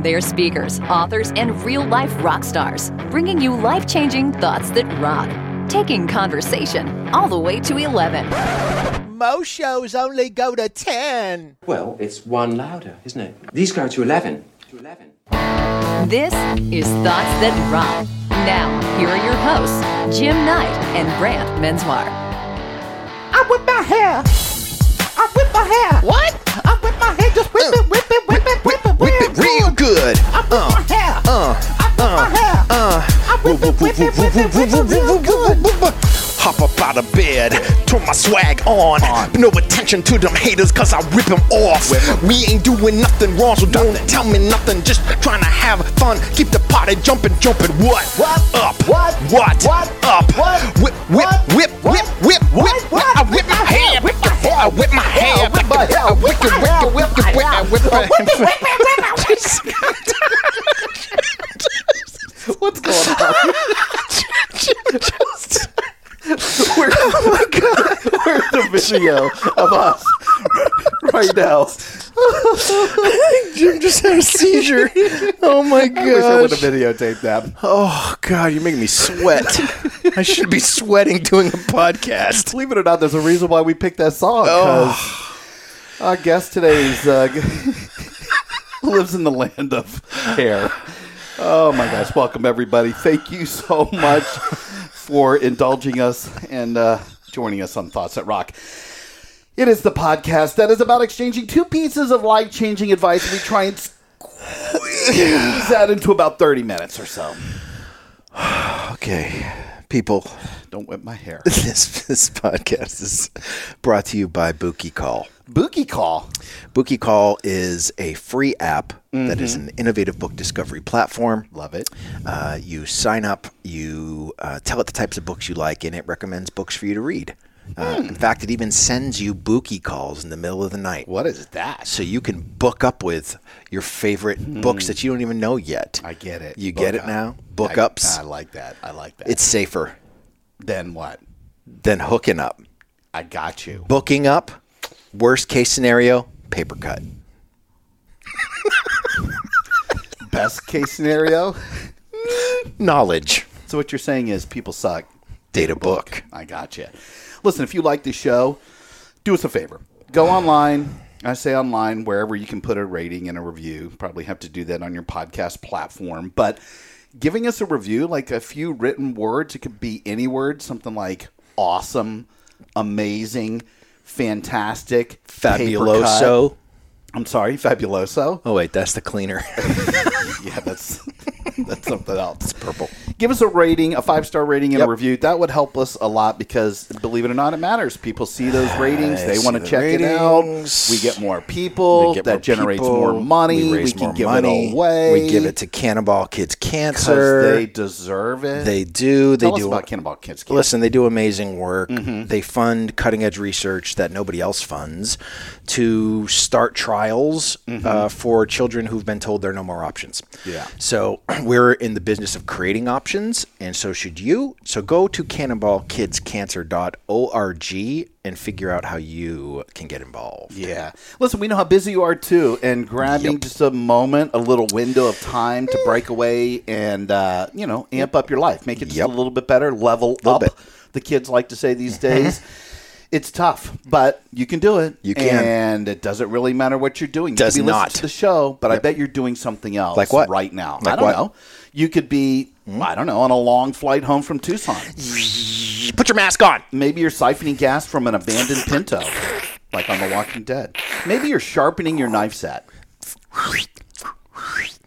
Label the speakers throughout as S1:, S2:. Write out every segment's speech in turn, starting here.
S1: They're speakers, authors, and real life rock stars, bringing you life changing thoughts that rock. Taking conversation all the way to 11.
S2: Most shows only go to 10.
S3: Well, it's one louder, isn't it? These go to 11. To 11.
S1: This is Thoughts That Rock. Now, here are your hosts, Jim Knight and Brant Menswar.
S2: I whip my hair. I whip my hair. What? I whip my hair. Just whip it, whip it, whip it, whip it,
S4: Whip it real good.
S2: I whip my hair.
S4: Uh,
S2: I whip my hair.
S4: uh.
S2: I whip whip whip whip.
S4: Hop up out of bed, turn my swag on. No attention to them haters, cause I rip them off. We ain't doing nothing wrong, so don't tell me nothing. Just trying to have fun. Keep the party jumping, jumping. What?
S2: What?
S4: Up.
S2: What?
S4: What?
S2: What?
S4: Up.
S2: What?
S4: Whip, whip,
S2: What?
S4: whip,
S2: What?
S4: whip, whip, whip. I whip my hair.
S2: Whip my hair.
S4: I whip my hair.
S2: I whip my hair.
S4: I whip it, whip it, whip it, whip it, whip.
S2: Whip whip whip it. What's going on? Where, oh my God. The video of us right now?
S4: Jim just had a seizure. Oh my god!
S2: I wish I would have videotaped that.
S4: Oh god, you're making me sweat. I should be sweating doing a podcast.
S2: Believe it or not, there's a reason why we picked that song.
S4: Oh.
S2: Because our guest today is, uh, lives in the land of hair. Oh my gosh! Welcome everybody. Thank you so much for indulging us and uh, joining us on Thoughts That Rock. It is the podcast that is about exchanging two pieces of life-changing advice. We try and squeeze that into about thirty minutes or so.
S4: Okay, people,
S2: Don't whip my hair.
S4: this this podcast is brought to you by Bookie Call.
S2: Bookie call.
S4: Bookie Call is a free app that is an innovative book discovery platform.
S2: Love it.
S4: Uh, you sign up, you uh, tell it the types of books you like, and it recommends books for you to read. Uh, In fact, it even sends you Bookie calls in the middle of the night.
S2: What is that?
S4: so you can book up with your favorite books that you don't even know yet.
S2: I get it.
S4: You
S2: Book
S4: get it
S2: up.
S4: now? Book
S2: I-
S4: ups.
S2: I like that. I like that.
S4: It's safer
S2: Than what?
S4: than hooking up.
S2: I got you.
S4: Booking up, worst case scenario, paper cut.
S2: Best case scenario.
S4: Knowledge.
S2: So what you're saying is people suck.
S4: Data book.
S2: I got you. Listen, if you like the show, do us a favor. Go online. I say online wherever you can put a rating and a review. Probably have to do that on your podcast platform, but giving us a review, like a few written words, it could be any word, something like awesome, amazing, fantastic,
S4: Fabuloso.
S2: I'm sorry, fabuloso.
S4: Oh, wait, that's the cleaner.
S2: Yeah, that's that's something else.
S4: It's Purple.
S2: Give us a rating, a five star rating and
S4: Yep.
S2: a review. That would help us a lot because, believe it or not, it matters. People see those ratings, they want to
S4: the
S2: check it out. We get more people.
S4: Get
S2: that
S4: more
S2: generates
S4: people.
S2: more money.
S4: We,
S2: We, can
S4: more
S2: give
S4: money.
S2: it away.
S4: We give it to Cannonball Kids Cancer.
S2: they deserve it.
S4: They do. They
S2: Tell us
S4: do.
S2: about Cannonball Kids. Cancer.
S4: Listen, they do amazing work.
S2: Mm-hmm.
S4: They fund cutting edge research that nobody else funds to start trials uh, for children who've been told there are no more options.
S2: Mm-hmm. Yeah.
S4: So we're in the business of creating options, and so should you. So go to cannonballkidscancer.org and figure out how you can get involved.
S2: Yeah. Listen, we know how busy you are too, and grabbing just a moment, a little window of time to break away and, uh, you know, amp up your life, make it just
S4: Yep.
S2: a little bit better, level
S4: Little
S2: up.
S4: bit.
S2: The kids like to say these days. It's tough, but you can do it.
S4: You can.
S2: and it doesn't really matter what you're doing. You
S4: Does
S2: could be
S4: not.
S2: to the show, but I bet you're doing something else.
S4: Like what?
S2: right now?
S4: Like
S2: I don't
S4: what? Hmm?
S2: know. You could be, I don't know, on a long flight home from Tucson.
S4: Put your mask on.
S2: Maybe you're siphoning gas from an abandoned Pinto, like on The Walking Dead. Maybe you're sharpening your knife set.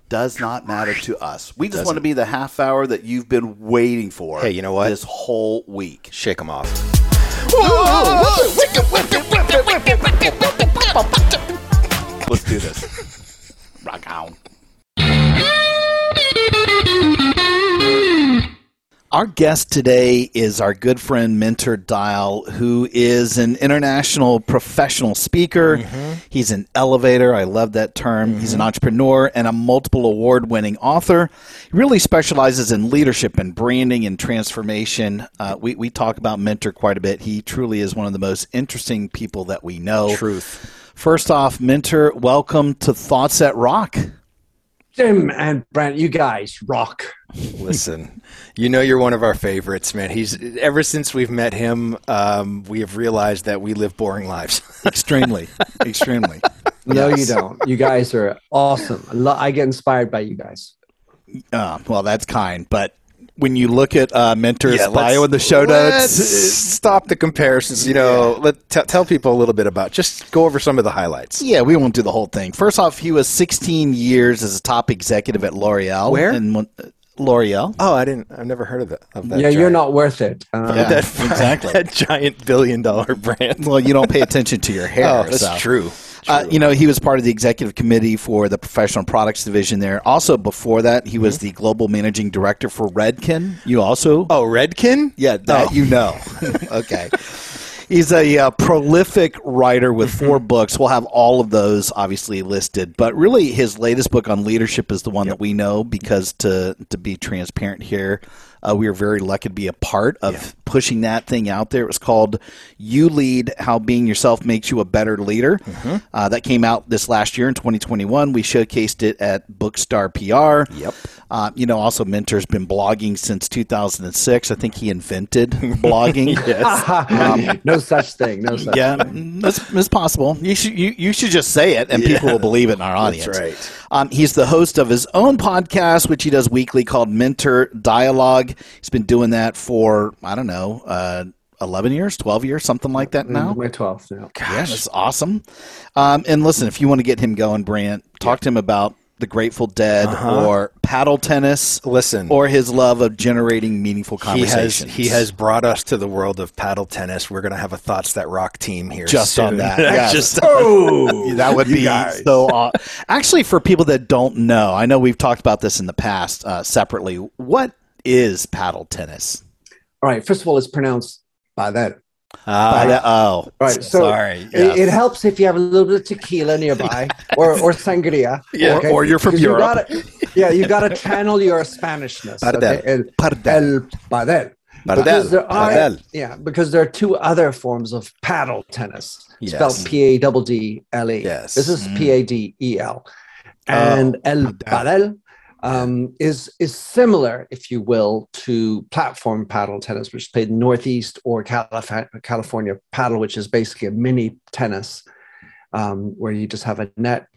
S2: Does not matter to us. We just want to be the half hour that you've been waiting for.
S4: Hey, you know what?
S2: This whole week.
S4: Shake them off.
S2: Let's do this. Rock on. Our guest today is our good friend Minter Dial, who is an international professional speaker. He's an elevator. I love that term. He's an entrepreneur and a multiple award winning author. He really specializes in leadership and branding and transformation. Uh, we, we talk about Minter quite a bit. He truly is one of the most interesting people that we know.
S4: Truth.
S2: First off, Minter, welcome to Thoughts That Rock.
S5: Jim and Brant, you guys rock.
S4: Listen, you know you're one of our favorites, man. He's ever since we've met him, um, we have realized that we live boring lives.
S6: extremely, extremely.
S5: No,
S6: Yes.
S5: you don't. You guys are awesome. I I get inspired by you guys.
S2: Uh, well, that's kind, but when you look at uh, Minter's
S4: Yeah,
S2: bio in the show
S4: let's
S2: notes,
S4: stop the comparisons. You know, let t- tell people a little bit about. Just go over some of the highlights.
S2: yeah, we won't do the whole thing. First off, he was 16 years as a top executive at L'Oreal.
S4: Where?
S2: In, uh, L'Oreal.
S4: Oh, I didn't. I've never heard of that. Of that
S5: yeah, you're not worth it. Uh,
S2: Yeah,
S4: that,
S2: exactly.
S4: That giant billion dollar brand.
S2: Well, you don't pay attention to your hair.
S4: Oh, that's
S2: so.
S4: true.
S2: Uh, you know, he was part of the executive committee for the professional products division there. Also, before that, he was the global managing director for Redken. You also,
S4: Oh, Redken.
S2: yeah, that
S4: Oh.
S2: you know. okay. He's a uh, prolific writer with four books. We'll have all of those obviously listed, but really his latest book on leadership is the one that we know because to to be transparent here, uh, we were very lucky to be a part of pushing that thing out there. It was called "You Lead: How Being Yourself Makes You a Better Leader." Uh, that came out this last year in 2021. We showcased it at Bookstar PR.
S4: Yep.
S2: Uh, you know, also Minter's been blogging since 2006. I think he invented blogging. Yes.
S5: no such thing. No such.
S2: Yeah, it's, it's possible. You should you, you should just say it, and people will believe it in our audience.
S4: That's right.
S2: Um, he's the host of his own podcast, which he does weekly, called Minter Dialogue. He's been doing that for I don't know, uh, eleven years, twelve years, something like that now.
S5: My 12th. Yeah.
S2: Yeah, that's awesome. Um, and listen, if you want to get him going, Brant, talk to him about the Grateful Dead or paddle tennis.
S4: Uh-huh. Listen.
S2: or his love of generating meaningful
S4: He has he has brought us to the world of paddle tennis. We're going to have a thoughts that rock team here
S2: just on that. Yes.
S4: just
S2: oh, that would be
S4: guys.
S2: so. Aw- Actually, for people that don't know, I know we've talked about this in the past uh, separately. What is paddle tennis?
S5: All right. First of all, it's pronounced by that.
S4: Ah,
S2: Paddle- oh,
S5: All right. So
S4: Sorry,
S5: it, it helps if you have a little bit of tequila nearby or, or sangria.
S2: Yeah, or you're from
S5: 'Cause
S2: Europe.
S5: You gotta, yeah, you got to channel your Spanishness.
S4: Pardel.
S5: Okay? El,
S2: Pardel.
S5: el padel.
S4: Pardel.
S5: Because there are,
S4: Pardel.
S5: yeah, because there are two other forms of paddle tennis,
S4: Yes.
S5: spelled P A D D L E.
S4: Yes.
S5: This is P A D E L, and el padel um, is is similar, if you will, to platform paddle tennis, which is played in Northeast or Calif- California paddle, which is basically a mini tennis um, where you just have a net.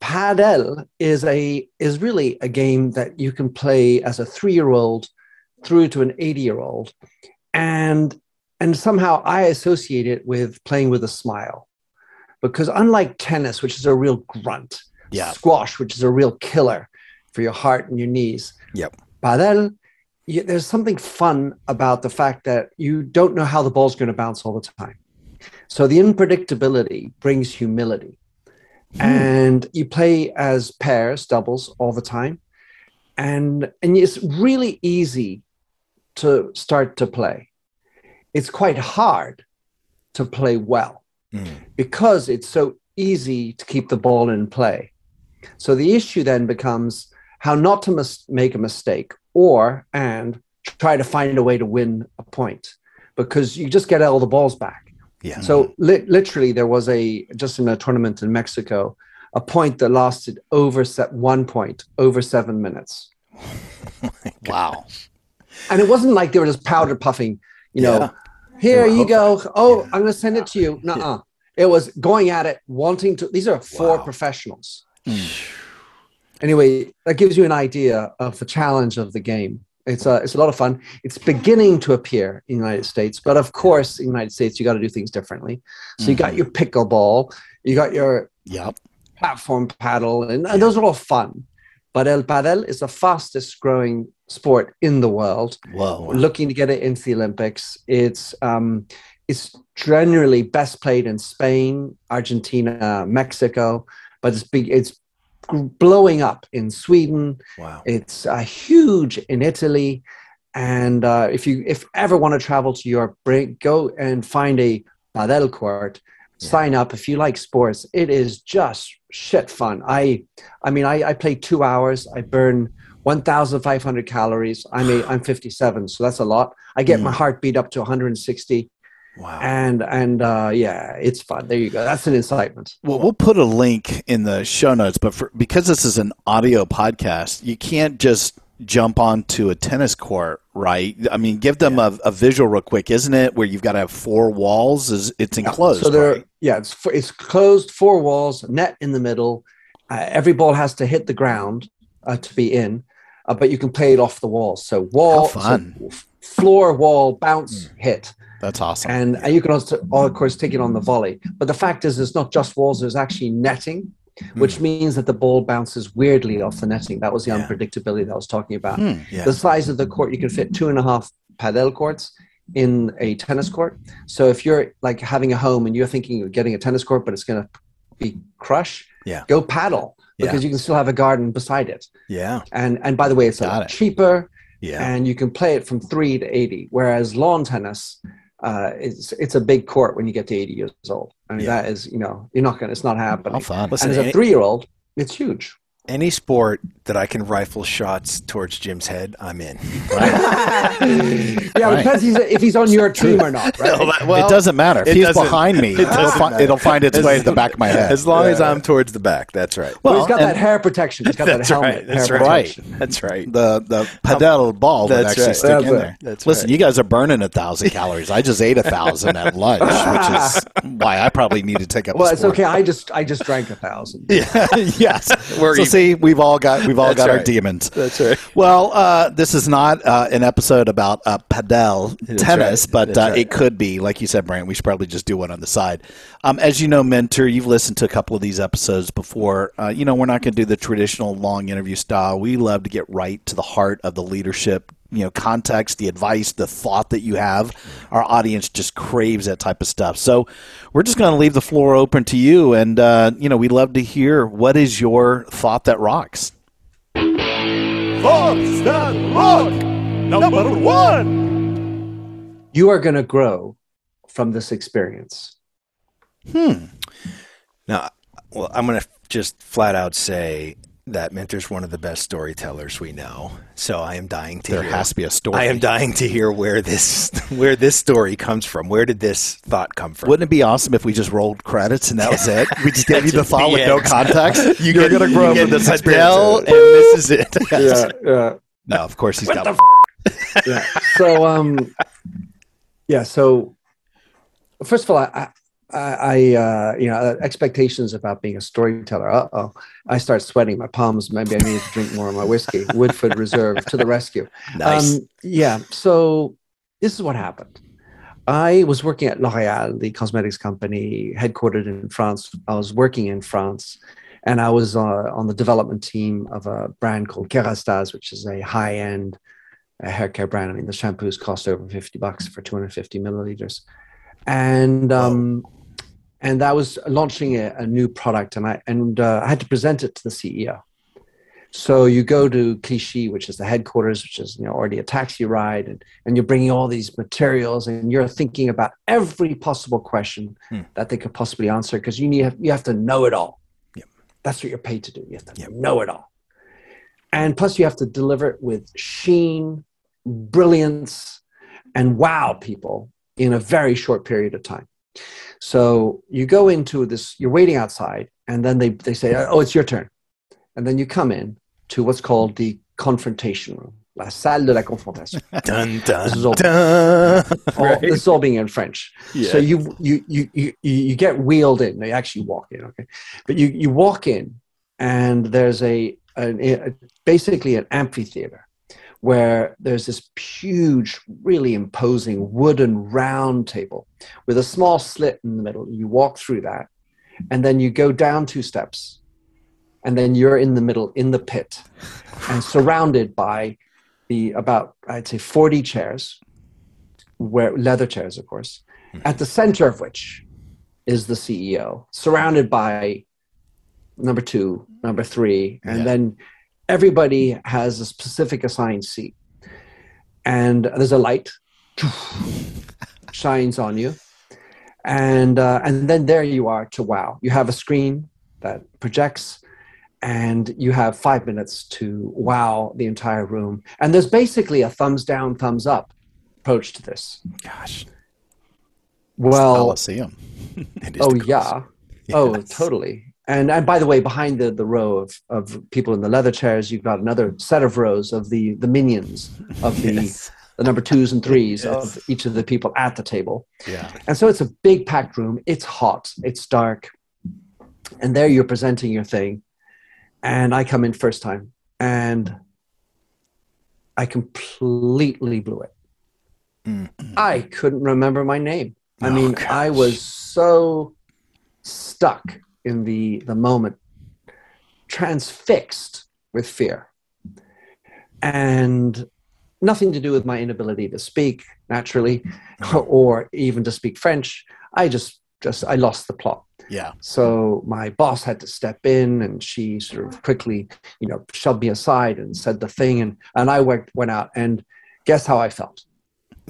S5: Padel is a is really a game that you can play as a three year old through to an eighty year old, and and somehow I associate it with playing with a smile, because unlike tennis, which is a real grunt,
S2: Yeah.
S5: squash, which is a real killer for your heart and your knees,
S4: Yep.
S5: Padel, you, there's something fun about the fact that you don't know how the ball's going to bounce all the time. So the unpredictability brings humility. Hmm. And you play as pairs, doubles all the time. And, and it's really easy to start to play. It's quite hard to play well hmm. because it's so easy to keep the ball in play. So the issue then becomes how not to mis- make a mistake or and try to find a way to win a point because you just get all the balls back.
S4: Yeah.
S5: So li- literally, there was a just in a tournament in Mexico, a point that lasted over set one point over seven minutes,
S2: wow.
S5: and it wasn't like they were just powder puffing. You know,
S4: Yeah.
S5: here you go. Oh, I'm going to send it to you. Nuh-uh. It was going at it, wanting to. These are four
S4: Wow.
S5: professionals. Anyway, that gives you an idea of the challenge of the game. It's a, it's a lot of fun. It's beginning to appear in the United States, but of course, in the United States, you got to do things differently. So you got your pickleball, you got your
S2: Yep.
S5: platform paddle, and, and those are all fun. But El Padel is the fastest growing sport in the world.
S2: Whoa.
S5: Looking to get it into the Olympics. It's um, it's generally best played in Spain, Argentina, Mexico, but it's big. It's blowing up in Sweden.
S4: Wow.
S5: It's uh, huge in Italy. And uh, if you if ever want to travel to Europe, bring, go and find a padel court. Sign up if you like sports. It is just shit fun. I I mean I, I play two hours. I burn 1,500 calories. I'm a, I'm 57, so that's a lot. I get my heart beat up to 160.
S4: Wow.
S5: And and uh, yeah, it's fun. There you go. That's an incitement.
S2: Well, we'll put a link in the show notes, but for, because this is an audio podcast, you can't just jump onto a tennis court, right? I mean, give them a, a visual real quick, isn't it? Where you've got to have four walls. Is it's enclosed?
S5: So there,
S2: right?
S5: yeah, it's it's closed, four walls, net in the middle. Uh, every ball has to hit the ground uh, to be in, uh, but you can play it off the walls. So wall, so f- floor, wall, bounce, hit,
S2: That's awesome.
S5: and, and you can also, oh, of course, take it on the volley. But the fact is, it's not just walls. There's actually netting, which means that the ball bounces weirdly off the netting. That was the
S4: Yeah.
S5: unpredictability that I was talking about.
S2: Hmm.
S4: Yeah.
S5: The size of the court, you can fit two and a half padel courts in a tennis court. So if you're like having a home and you're thinking of getting a tennis court, but it's going to be crush,
S4: Yeah.
S5: go paddle
S4: Yeah.
S5: because you can still have a garden beside it.
S4: Yeah.
S5: And and by the way, it's a lot
S2: it.
S5: cheaper
S4: Yeah.
S5: and you can play it from three to eighty. Whereas lawn tennis, uh, it's it's a big court when you get to eighty years old. I mean
S4: Yeah.
S5: that is you know you're not gonna it's not happening.
S2: Fun.
S4: Listen,
S5: and as a three year old, it's huge.
S4: Any sport that I can rifle shots towards Jim's head, I'm in. Right.
S5: Yeah, it depends he's, if he's on your team or not, right?
S2: it doesn't matter. If
S4: it
S2: he's behind me,
S4: it
S2: it'll, fi- it'll find its way to the back of my head.
S4: As long as I'm towards the back, that's right.
S5: Well, he's got that hair protection. He's got that
S4: That's
S5: helmet.
S4: right. That's
S5: hair
S4: right.
S5: protection.
S4: That's right.
S2: the the padel ball would actually
S4: right.
S2: stick
S5: That's
S2: in
S5: right.
S2: there.
S4: That's
S2: Listen,
S4: right.
S2: you guys are burning a thousand calories. I just ate a thousand at lunch, which is why I probably need to take up.
S5: Well, it's okay. I just I just drank a thousand. Yeah.
S2: yes.
S4: We're
S2: so see, we've all got we've all
S4: That's
S2: got our demons.
S4: That's right.
S2: Well, uh, this is not uh, an episode about uh, padel tennis,
S4: right.
S2: but uh,
S4: right.
S2: it could be. Like you said, Brant, we should probably just do one on the side. Um, as you know, Minter, you've listened to a couple of these episodes before. Uh, you know, we're not going to do the traditional long interview style. We love to get right to the heart of the leadership. You know, context, the advice, the thought that you have. Our audience just craves that type of stuff. So, we're just going to leave the floor open to you, and uh, you know, we love to hear what is your thought that rocks.
S7: Thoughts that rock. Number one.
S5: You are going to grow from this experience. Hmm.
S4: Now, well, I'm going to just flat out say that Minter's one of the best storytellers we know. So I am dying to
S2: There
S4: hear.
S2: has to be a story.
S4: I am dying to hear where this where this story comes from. Where did this thought come from?
S2: Wouldn't it be awesome if we just rolled credits and that was it? We just gave you the thought with no context.
S4: You
S2: You're going to grow
S4: you
S2: from
S4: get
S2: this
S4: Adele,
S2: experience.
S4: and this is it.
S5: Yeah, yeah.
S2: No, of course he's got.
S5: yeah. So, um, yeah. So, first of all, I, I, uh, you know, expectations about being a storyteller. Uh oh, I start sweating my palms. Maybe I need to drink more of my whiskey. Woodford Reserve to the rescue.
S4: Nice.
S5: Um, yeah. So, this is what happened. I was working at L'Oréal, the cosmetics company headquartered in France. I was working in France, and I was uh, on the development team of a brand called Kerastase, which is a high-end uh, hair care brand. I mean, the shampoos cost over fifty bucks for two hundred fifty milliliters, and um, and that was launching a, a new product, and I and uh, I had to present it to the CEO. So you go to Clichy, which is the headquarters, which is you know already a taxi ride, and, and you're bringing all these materials, and you're thinking about every possible question
S4: Hmm.
S5: that they could possibly answer because you need you have to know it all.
S4: Yep.
S5: That's what you're paid to do. You have to
S4: Yep.
S5: know it all, and plus you have to deliver it with sheen, brilliance, and wow people in a very short period of time. So you go into this, you're waiting outside, and then they, they say, Oh, it's your turn. And then you come in to what's called the confrontation room, la salle de la confrontation.
S4: dun dun
S5: This is all-
S4: dun.
S5: All,
S4: Right.
S5: This is all being in French.
S4: Yeah.
S5: So you, you, you, you, you get wheeled in. They actually walk in, okay? But you, you walk in, and there's a, an, a basically an amphitheater where there's this huge, really imposing wooden round table with a small slit in the middle. You walk through that, and then you go down two steps, and then you're in the middle in the pit, and surrounded by the about I'd say 40 chairs, where leather chairs, of course, hmm. at the center of which is the CEO, surrounded by number two, number three, and
S4: Yeah.
S5: then everybody has a specific assigned seat. And there's a light shines on you. And uh, and then there you are to wow. You have a screen that projects and you have five minutes to wow the entire room. And there's basically a thumbs down, thumbs up approach to this.
S4: Gosh.
S5: Well,
S2: Coliseum.
S5: Oh
S4: the coolest.
S5: yeah. Oh, totally. And and by the way, behind the, the row of, of people in the leather chairs, you've got another set of rows of the the minions of the
S2: Yes.
S5: the number twos and threes
S2: Yes.
S5: of each of the people at the table.
S2: Yeah.
S5: And so it's a big packed room. It's hot. It's dark. And there you're presenting your thing. And I come in first time and I completely blew it. Mm-hmm. I couldn't remember my name. I
S4: Oh,
S5: mean, I was so stuck in the the moment, transfixed with fear. And nothing to do with my inability to speak naturally or even to speak French. I just just I lost the plot.
S2: Yeah.
S5: So my boss had to step in and she sort of quickly, you know, shoved me aside and said the thing and and I went went out and guess how I felt?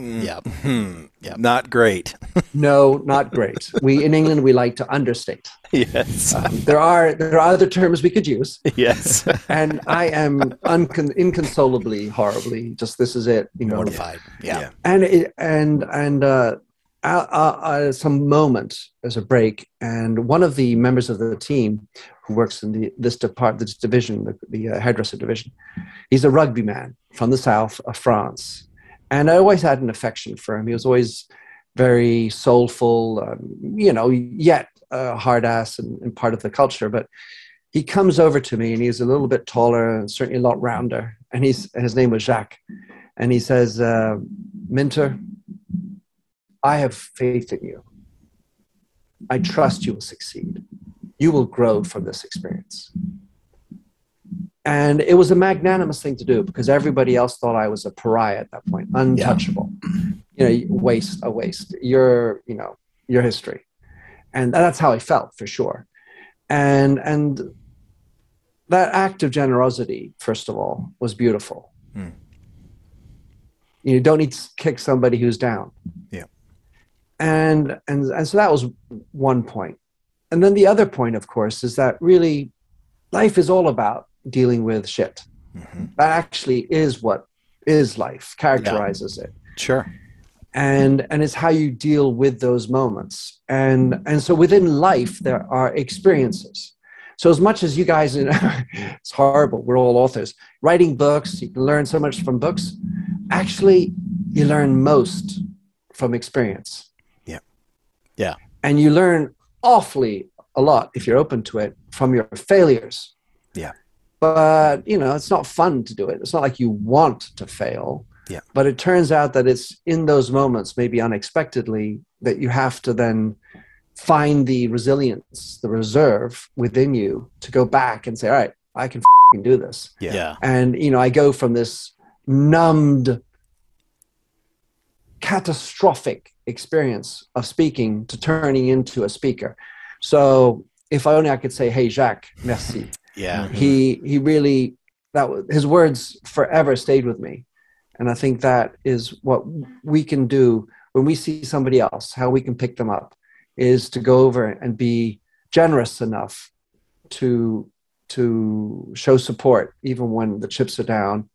S2: Yeah.
S4: Hmm.
S2: Yeah.
S4: Not great.
S5: No, not great. We in England we like to understate.
S4: yes.
S5: Um, there are there are other terms we could use,
S4: yes.
S5: and I am uncon- inconsolably, horribly. Just this is it, you know.
S2: Mortified. Yeah.
S4: Yeah.
S5: And it, and and uh, uh, uh, uh, some moment there's a break, and one of the members of the team who works in the this depart this division, the, the uh, hairdresser division, he's a rugby man from the south of France, and I always had an affection for him. He was always very soulful, um, you know, yet a hard ass and, and part of the culture. But he comes over to me and he's a little bit taller and certainly a lot rounder. And he's his name was Jacques. And he says, uh, Minter, I have faith in you. I trust you will succeed. You will grow from this experience. And it was a magnanimous thing to do because everybody else thought I was a pariah at that point, untouchable. You know, waste, a waste. Your, you know, your history. And that's how I felt for sure. And and that act of generosity, first of all, was beautiful.
S4: Hmm.
S5: You don't need to kick somebody who's down.
S4: Yeah.
S5: And and and so that was one point. And then the other point, of course, is that really life is all about dealing with shit. Mm-hmm. That actually is what is life, characterizes it
S4: Sure.
S5: and and it's how you deal with those moments and and so within life there are experiences so as much as you guys it's horrible we're all authors writing books you can learn so much from books actually you learn most from experience
S4: Yeah.
S2: Yeah.
S5: and you learn awfully a lot if you're open to it from your failures
S4: Yeah.
S5: But you know it's not fun to do it it's not like you want to fail
S4: Yeah.
S5: but it turns out that it's in those moments maybe unexpectedly that you have to then find the resilience the reserve within you to go back and say all right i can fing do this
S4: Yeah.
S2: Yeah.
S5: and you know i go from this numbed catastrophic experience of speaking to turning into a speaker so if only i could say hey jacques merci
S2: Yeah. Mm-hmm.
S5: he he really that was, his words forever stayed with me. And i think that is what we can do when we see somebody else how we can pick them up is to go over and be generous enough to to show support even when the chips are down.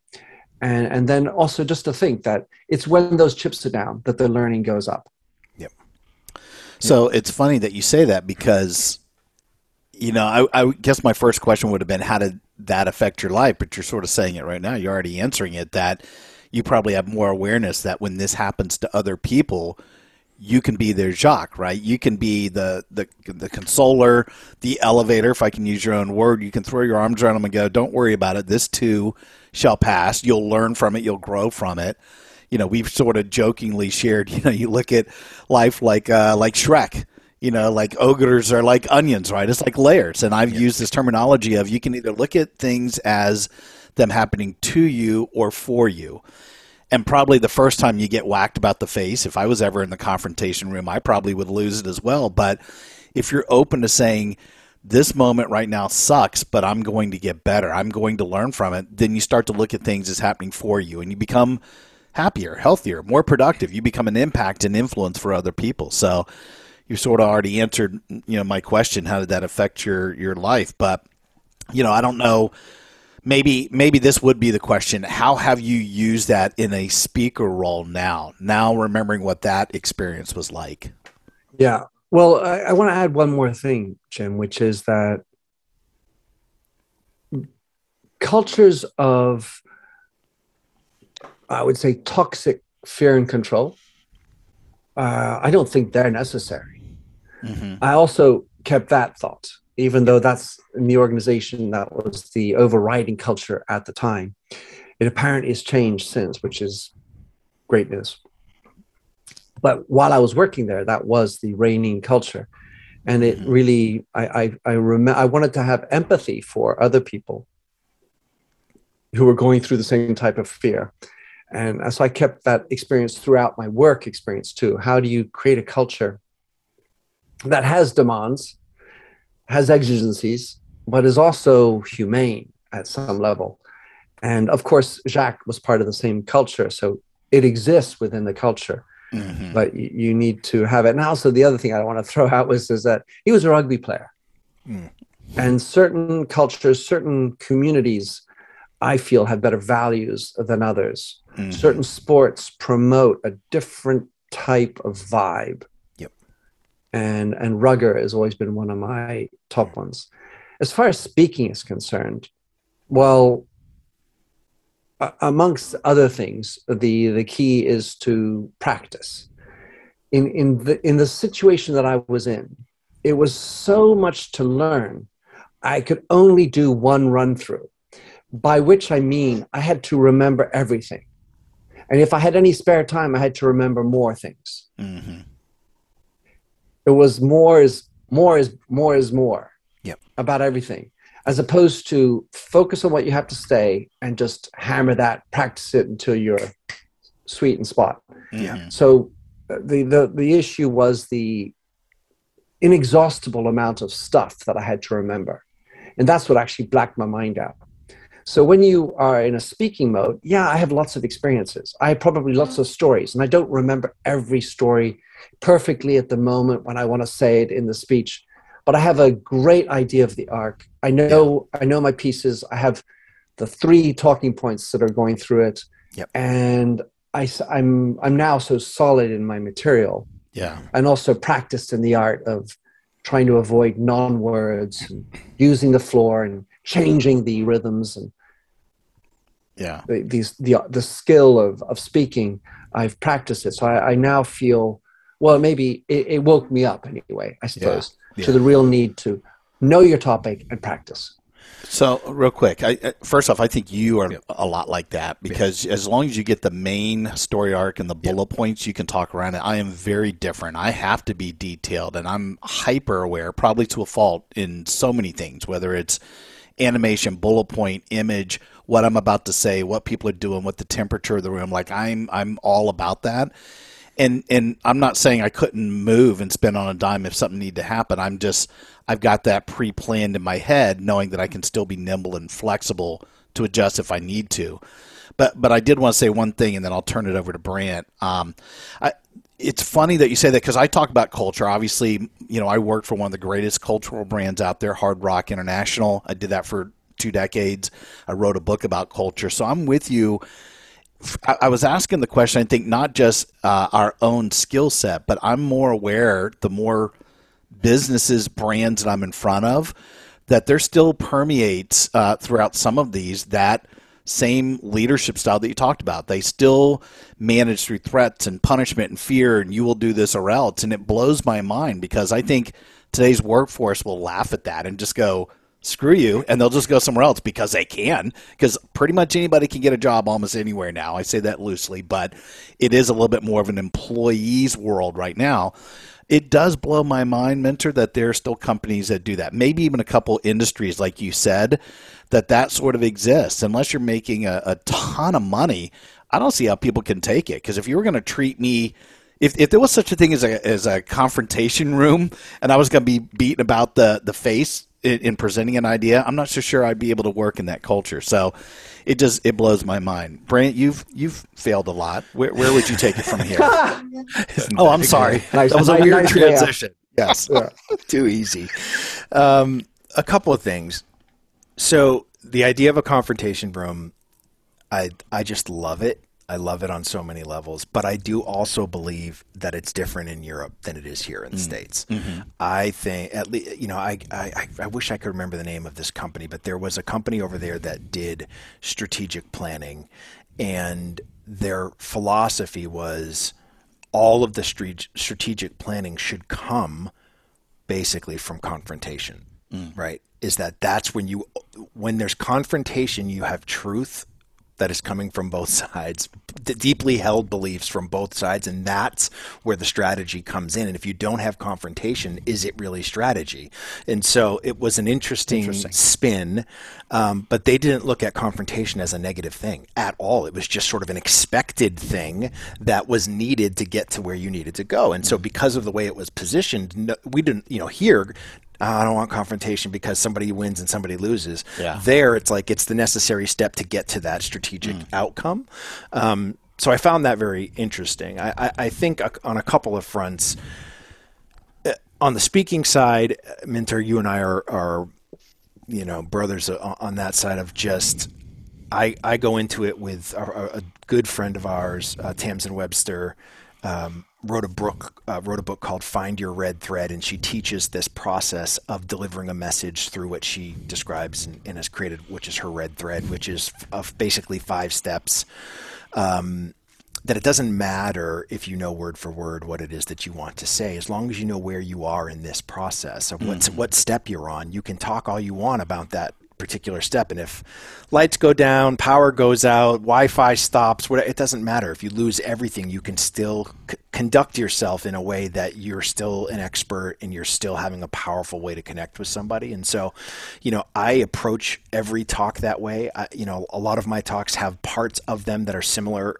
S5: And and then also just to think that it's when those chips are down that the learning goes up. Yep.
S2: So it's funny that you say that because, you know, I, I guess my first question would have been, how did that affect your life? But you're sort of saying it right now. You're already answering it that you probably have more awareness that when this happens to other people, you can be their Jacques, right? You can be the, the the consoler, the elevator, if I can use your own word. You can throw your arms around them and go, "Don't worry about it. This too shall pass. You'll learn from it. You'll grow from it." You know, we've sort of jokingly shared. You know, you look at life like uh, like Shrek. You know, like ogres are like onions, right? It's like layers. And I've used this terminology of you can either look at things as them happening to you or for you and probably the first time you get whacked about the face, if I was ever in the confrontation room, I probably would lose it as well. But if you're open to saying, this moment right now sucks, but I'm going to get better, I'm going to learn from it, then you start to look at things as happening for you and you become happier, healthier, more productive. You become an impact and influence for other people. So you sort of already answered, you know, my question, how did that affect your your life? But you know, I don't know maybe maybe this would be the question how have you used that in a speaker role now now remembering what that experience was like
S5: Yeah. Well, I, I want to add one more thing, Jim, which is that cultures of, I would say, toxic fear and control, uh, I don't think they're necessary. I also kept that thought, even though that's in the organization that was the overriding culture at the time. It apparently has changed since, which is great news. But while I was working there, that was the reigning culture. And it really, I, I, I remember, I wanted to have empathy for other people who were going through the same type of fear. And uh, so I kept that experience throughout my work experience too. How do you create a culture that has demands, has exigencies, but is also humane at some level? And of course, Jacques was part of the same culture. So it exists within the culture, mm-hmm. but you, need to have it. And also, the other thing I want to throw out was is that he was a rugby player. Mm. And certain cultures, certain communities, I feel have better values than others. Mm-hmm. Certain sports promote a different type of vibe. And and rugger has always been one of my top ones. As far as speaking is concerned, well, amongst other things, the the key is to practice. In in the in the situation that I was in, it was so much to learn. I could only do one run through, by which I mean I had to remember everything. And if I had any spare time, I had to remember more things. Mm-hmm. It was more is more is more is more
S4: Yep.
S5: about everything, as opposed to focus on what you have to say and just hammer that, practice it until you're sweet and spot.
S4: Yeah.
S5: So uh, the, the the issue was the inexhaustible amount of stuff that I had to remember, and that's what actually blacked my mind out. So when you are in a speaking mode, yeah, I have lots of experiences. I have probably lots of stories, and I don't remember every story perfectly at the moment when I want to say it in the speech. But I have a great idea of the arc. I know I know my pieces. I have the three talking points that are going through it,
S4: Yep.
S5: and I, am I'm now so solid in my material,
S4: Yeah.
S5: and also practiced in the art of trying to avoid non-words, and using the floor, and changing the rhythms and
S4: Yeah.
S5: these the the skill of of speaking i've practiced it so i, I now feel well maybe it, it woke me up anyway i suppose
S4: Yeah.
S5: to the real need to know your topic and practice
S2: So, real quick, I, I- first off, I think you are a lot like that because as long as you get the main story arc and the bullet points, you can talk around it. I am very different. I have to be detailed, and I'm hyper aware, probably to a fault, in so many things, whether it's animation, bullet point, image, what I'm about to say, what people are doing, what the temperature of the room. Like I'm, I'm all about that and and I'm not saying I couldn't move and spend on a dime if something needed to happen. I'm just I've got that pre-planned in my head, knowing that I can still be nimble and flexible to adjust if I need to. But but I did want to say one thing, and then I'll turn it over to Brant. Um, I, it's funny that you say that because I talk about culture. Obviously, you know I worked for one of the greatest cultural brands out there, Hard Rock International. I did that for two decades. I wrote a book about culture, so I'm with you. I, was asking the question. I think not just uh, our own skill set, but I'm more aware. The more businesses, brands that I'm in front of, that there still permeates uh, throughout some of these that same leadership style that you talked about. They still manage through threats and punishment and fear, and you will do this or else. And it blows my mind because I think today's workforce will laugh at that and just go, screw you, and they'll just go somewhere else because they can. Because pretty much anybody can get a job almost anywhere now. I say that loosely, but it is a little bit more of an employee's world right now. It does blow my mind, Minter, that there are still companies that do that. Maybe even a couple industries, like you said, that that sort of exists. Unless you're making a, a ton of money, I don't see how people can take it. Because if you were going to treat me if, if there was such a thing as a, as a confrontation room and I was going to be beaten about the, the face in, in presenting an idea, I'm not so sure I'd be able to work in that culture. So it just it blows my mind. Brant, you've you've failed a lot. Where, where would you take it from here? oh, I'm sorry.
S5: Nice-
S2: that was a
S5: nice-
S2: weird
S5: nice way out.
S2: transition. Yes.
S4: Too easy. Um, a couple of things. So the idea of a confrontation room, I I just love it. I love it on so many levels, but I do also believe that it's different in Europe than it is here in the mm. states. Mm-hmm. I think, at least, you know, I, I I- wish I could remember the name of this company, but there was a company over there that did strategic planning, and their philosophy was all of the strategic planning should come basically from confrontation mm. right? Is that that's when you when there's confrontation you have truth that is coming from both sides d- deeply held beliefs from both sides and that's where the strategy comes in. And if you don't have confrontation is it really strategy? And so it was an interesting, spin um, but they didn't look at confrontation as a negative thing at all. It was just sort of an expected thing that was needed to get to where you needed to go. And so because of the way it was positioned no, we didn't you know here I don't want confrontation because somebody wins and somebody loses.
S2: Yeah.
S4: There, it's like it's the necessary step to get to that strategic outcome. Um, so I found that very interesting. I, I, I think uh, on a couple of fronts, uh, on the speaking side, uh, Minter, you and I are, are you know, brothers on that side of just. I, I go into it with a, a- a good friend of ours, uh, Tamsin Webster, um, wrote a book uh, wrote a book called Find Your Red Thread, and she teaches this process of delivering a message through what she describes and, and has created, which is her red thread, which is of basically five steps. Um, that it doesn't matter if you know word for word what it is that you want to say, as long as you know where you are in this process of what's, what step you're on. You can talk all you want about that particular step, and if lights go down, power goes out, Wi-Fi stops, what it doesn't matter. If you lose everything, you can still c- conduct yourself in a way that you're still an expert and you're still having a powerful way to connect with somebody. And so, you know, I approach every talk that way. I, you know, a lot of my talks have parts of them that are similar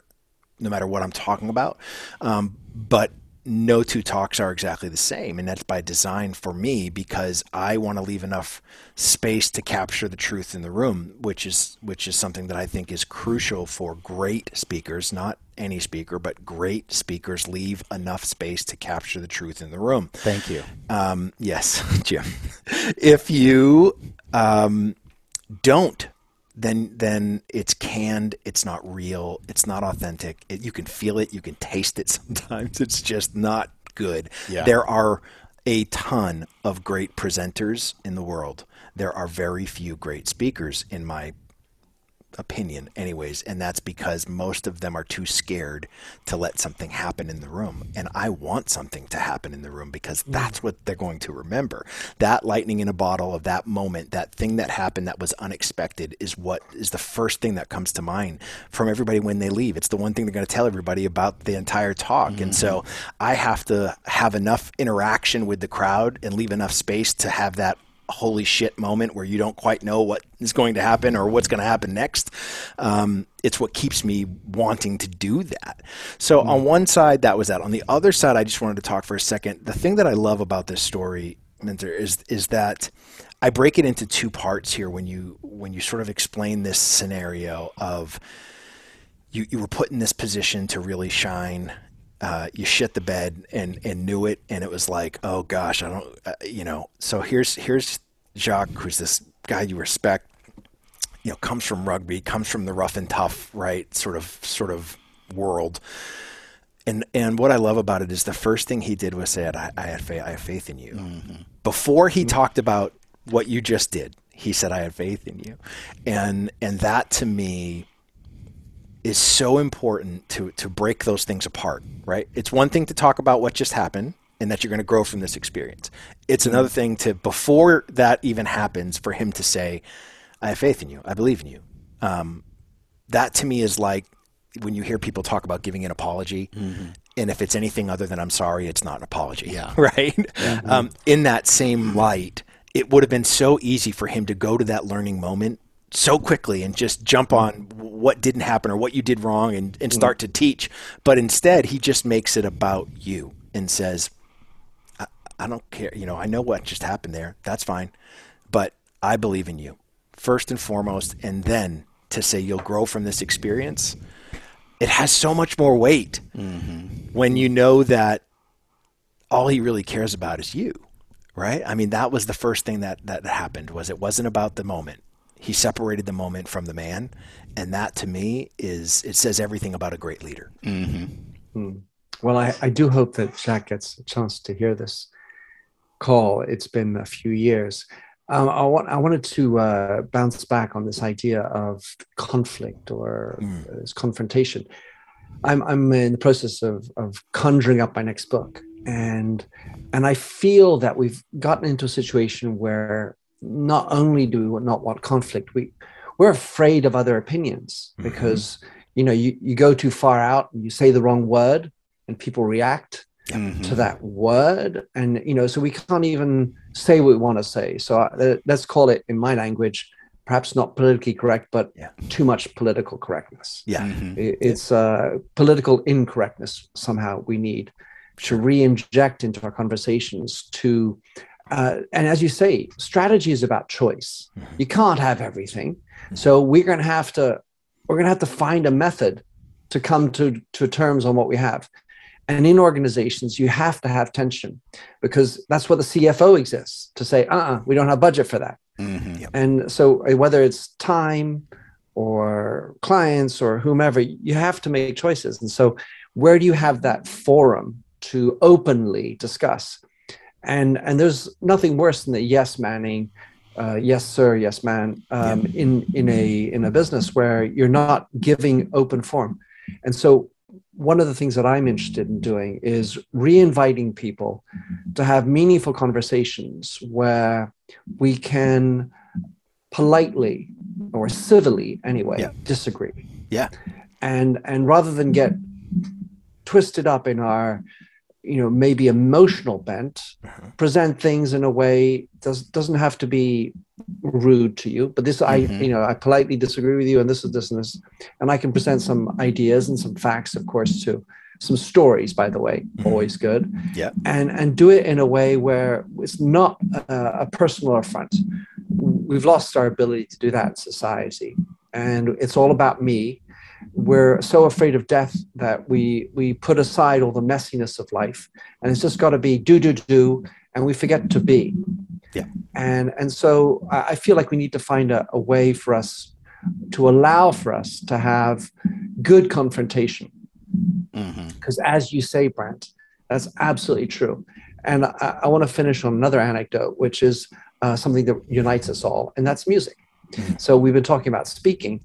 S4: no matter what I'm talking about. Um, but no two talks are exactly the same. And that's by design for me because I want to leave enough space to capture the truth in the room, which is which is something that I think is crucial for great speakers, not any speaker, but great speakers leave enough space to capture the truth in the room.
S2: Thank you.
S4: Um, yes, Jim. If you um, don't, then then it's canned. It's not real. It's not authentic. It, you can feel it. You can taste it. Sometimes it's just not good.
S2: Yeah.
S4: There are a ton of great presenters in the world. There are very few great speakers, in my opinion anyways and that's because most of them are too scared to let something happen in the room. And i want something to happen in the room because mm. that's what they're going to remember. That lightning in a bottle of that moment that thing that happened that was unexpected is what is the first thing that comes to mind from everybody when they leave. It's the one thing they're going to tell everybody about the entire talk. And so mm-hmm. i have to have enough interaction with the crowd and leave enough space to have that holy shit moment where you don't quite know what is going to happen or what's going to happen next. Um, it's what keeps me wanting to do that. So on one side, that was that. On the other side, I just wanted to talk for a second. The thing that I love about this story, Minter, is is that I break it into two parts here when you when you sort of explain this scenario of you, you were put in this position to really shine. Uh, you shit the bed and, and knew it, and it was like, oh gosh, I don't, uh, you know. So here's here's Jacques, who's this guy you respect. You know, comes from rugby, comes from the rough and tough, right, sort of sort of world. And and what I love about it is the first thing he did was say, "I, I had faith. I have faith in you." Before he talked about what you just did, he said, "I had faith in you," and and that to me is so important to to break those things apart, right? It's one thing to talk about what just happened and that you're going to grow from this experience. It's another thing to before that even happens for him to say, "I have faith in you. I believe in you." Um, that to me is like when you hear people talk about giving an apology, and if it's anything other than "I'm sorry," it's not an apology,
S2: Yeah.
S4: right? Um, in that same light, it would have been so easy for him to go to that learning moment so quickly and just jump on what didn't happen or what you did wrong and, and mm-hmm. start to teach. But instead, he just makes it about you and says, I, I don't care. You know, I know what just happened there. That's fine. But I believe in you first and foremost. And then to say you'll grow from this experience, it has so much more weight mm-hmm. when you know that all he really cares about is you right i mean that was the first thing that that happened was it wasn't about the moment He separated the moment from the man, and that to me is it says everything about a great leader.
S5: Well, I, I do hope that Jack gets a chance to hear this call. It's been a few years. Um, I, want, I wanted to uh, bounce back on this idea of conflict or uh, this confrontation. I'm, I'm in the process of, of conjuring up my next book. And, and I feel that we've gotten into a situation where not only do we not want conflict, we, we're afraid of other opinions because, you know, you, you go too far out and you say the wrong word and people react to that word. And you know so we can't even say what we want to say. So uh, let's call it in my language perhaps not politically correct but
S4: Yeah.
S5: too much political correctness.
S4: Yeah.
S5: I- it's uh, political incorrectness somehow we need to re-inject into our conversations to uh, and as you say strategy is about choice. You can't have everything. So we're going to have to we're going to have to find a method to come to to terms on what we have. And in organizations you have to have tension because that's what the cfo exists to say uh-uh we don't have budget for that. And so uh, whether it's time or clients or whomever you have to make choices. And so where do you have that forum to openly discuss and and there's nothing worse than the yes manning uh, yes sir yes man um, in in a in a business where you're not giving open form and so one of the things that i'm interested in doing is re-inviting people to have meaningful conversations where we can politely or civilly anyway
S4: Yeah.
S5: disagree
S4: Yeah.
S5: and and rather than get twisted up in our you know maybe emotional bent uh-huh. present things in a way does doesn't have to be rude to you but this i mm-hmm. you know i politely disagree with you and this is this and this and i can present some mm-hmm. ideas and some facts of course too some stories by the way mm-hmm. always good.
S4: Yeah.
S5: and and do it in a way where it's not a, a personal affront. We've lost our ability to do that in society. And it's all about me we're so afraid of death that we we put aside all the messiness of life. And it's just got to be do do do and we forget to be.
S4: Yeah.
S5: and and so i feel like we need to find a, a way for us to allow for us to have good confrontation. Because as you say Brant that's absolutely true. And i, I want to finish on another anecdote which is uh, something that unites us all and that's music so we've been talking about speaking.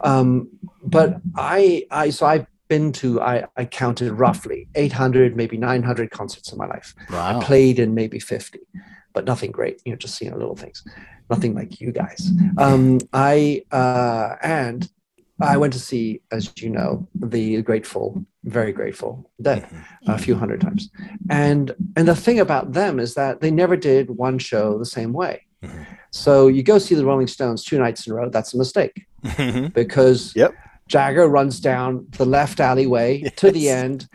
S5: Um, but i i so i've been to I, I counted roughly 800 maybe 900 concerts in my life.
S2: Wow.
S5: i played in maybe 50 but nothing great you know just you know little things. Nothing like you guys. Um, i uh, and i went to see as you know the grateful very grateful dead a few hundred times. And and the thing about them is that they never did one show the same way Mm-hmm. so you go see the rolling stones two nights in a row. That's a mistake. Mm-hmm. Because
S4: Yep.
S5: jagger runs down the left alleyway to the end.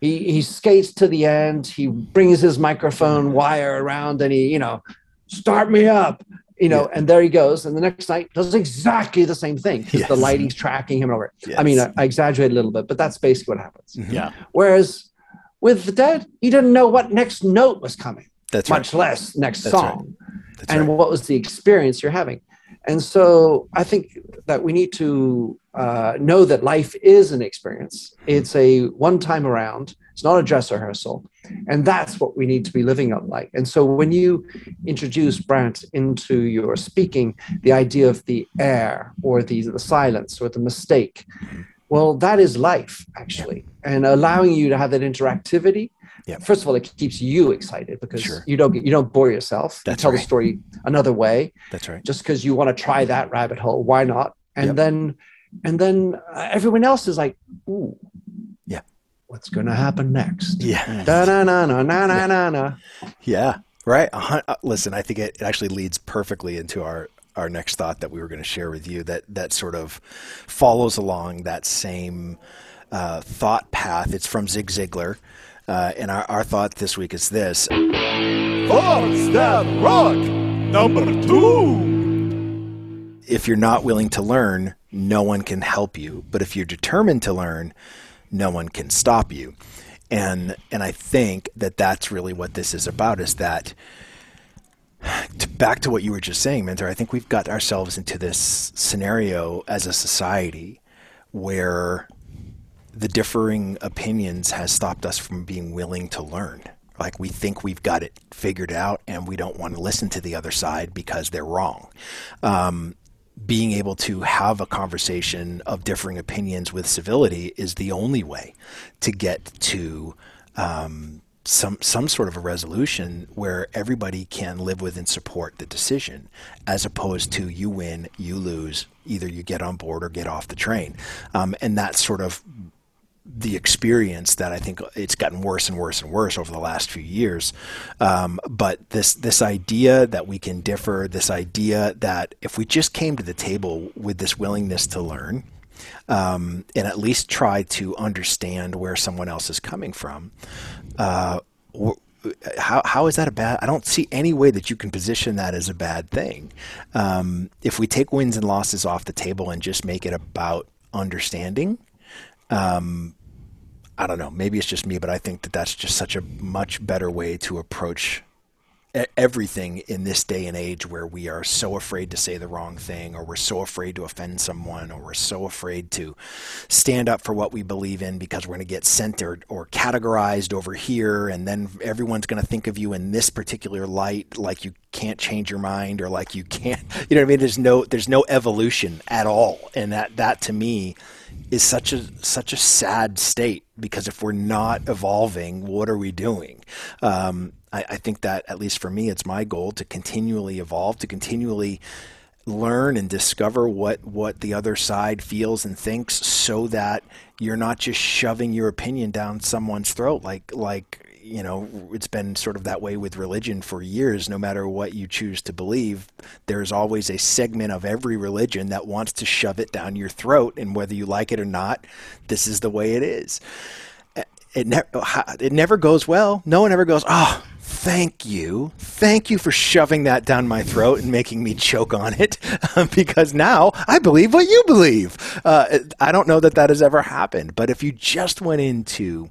S5: He, he skates to the end. He brings his microphone wire around and he you know start me up you know and there he goes. And the next night does exactly the same thing. Because the lighting's tracking him over. I mean I, I exaggerate a little bit but that's basically what happens. Mm-hmm.
S2: Yeah.
S5: Whereas with the dead, you didn't know what next note was coming,
S4: That's
S5: much
S4: right.
S5: less next
S4: That's right. That's
S5: and
S4: right.
S5: what was the experience you're having. And so I think that we need to uh, know that life is an experience. It's a one time around. It's not a dress rehearsal, and that's what we need to be living on like. And so when you introduce Brant into your speaking, the idea of the air or the, the silence or the mistake, well, that is life actually, and allowing you to have that interactivity.
S4: Yep.
S5: First of all, it keeps you excited because
S4: Sure.
S5: you don't get, you don't bore yourself.
S4: That's
S5: you tell the story another way
S4: That's right.
S5: just because you want to try that rabbit hole. Why not? And
S4: Yep.
S5: then, and then uh, everyone else is like, "Ooh,
S4: Yeah.
S5: what's going to happen next?"
S4: Yeah.
S5: Da na na na na na na na.
S4: Yeah, right. Uh, listen, I think it, it actually leads perfectly into our our next thought that we were going to share with you. That that sort of follows along that same uh, thought path. It's from Zig Ziglar, uh, and our, our thought this week is this:
S7: Step Rock number two.
S4: If you're not willing to learn, no one can help you. But if you're determined to learn, no one can stop you. And and I think that that's really what this is about. Is that to, back to what you were just saying, Minter, I think we've got ourselves into this scenario as a society where the differing opinions has stopped us from being willing to learn. Like we think we've got it figured out, and we don't want to listen to the other side because they're wrong. Um, being able to have a conversation of differing opinions with civility is the only way to get to um, some some sort of a resolution where everybody can live with and support the decision, as opposed to you win, you lose, either you get on board or get off the train, um, and that's sort of the experience that I think it's gotten worse and worse and worse over the last few years. Um, but this this idea that we can differ, this idea that if we just came to the table with this willingness to learn. Um, and at least try to understand where someone else is coming from, uh, how, how is that a bad? I don't see any way that you can position that as a bad thing. Um, if we take wins and losses off the table and just make it about understanding, um, I don't know. Maybe it's just me, but I think that that's just such a much better way to approach everything in this day and age where we are so afraid to say the wrong thing or we're so afraid to offend someone or we're so afraid to stand up for what we believe in because we're going to get centered or categorized over here and then everyone's going to think of you in this particular light like you can't change your mind or like you can't you know what I mean there's no there's no evolution at all and that that to me is such a such a sad state because if we're not evolving what are we doing? Um, I, I think that at least for me, it's my goal to continually evolve, to continually learn and discover what what the other side feels and thinks so that you're not just shoving your opinion down someone's throat like like you know it's been sort of that way with religion for years no matter what you choose to believe there's always a segment of every religion that wants to shove it down your throat and whether you like it or not this is the way it is it never it never goes well no one ever goes oh thank you. Thank you for shoving that down my throat and making me choke on it because now I believe what you believe. Uh, I don't know that that has ever happened, but if you just went into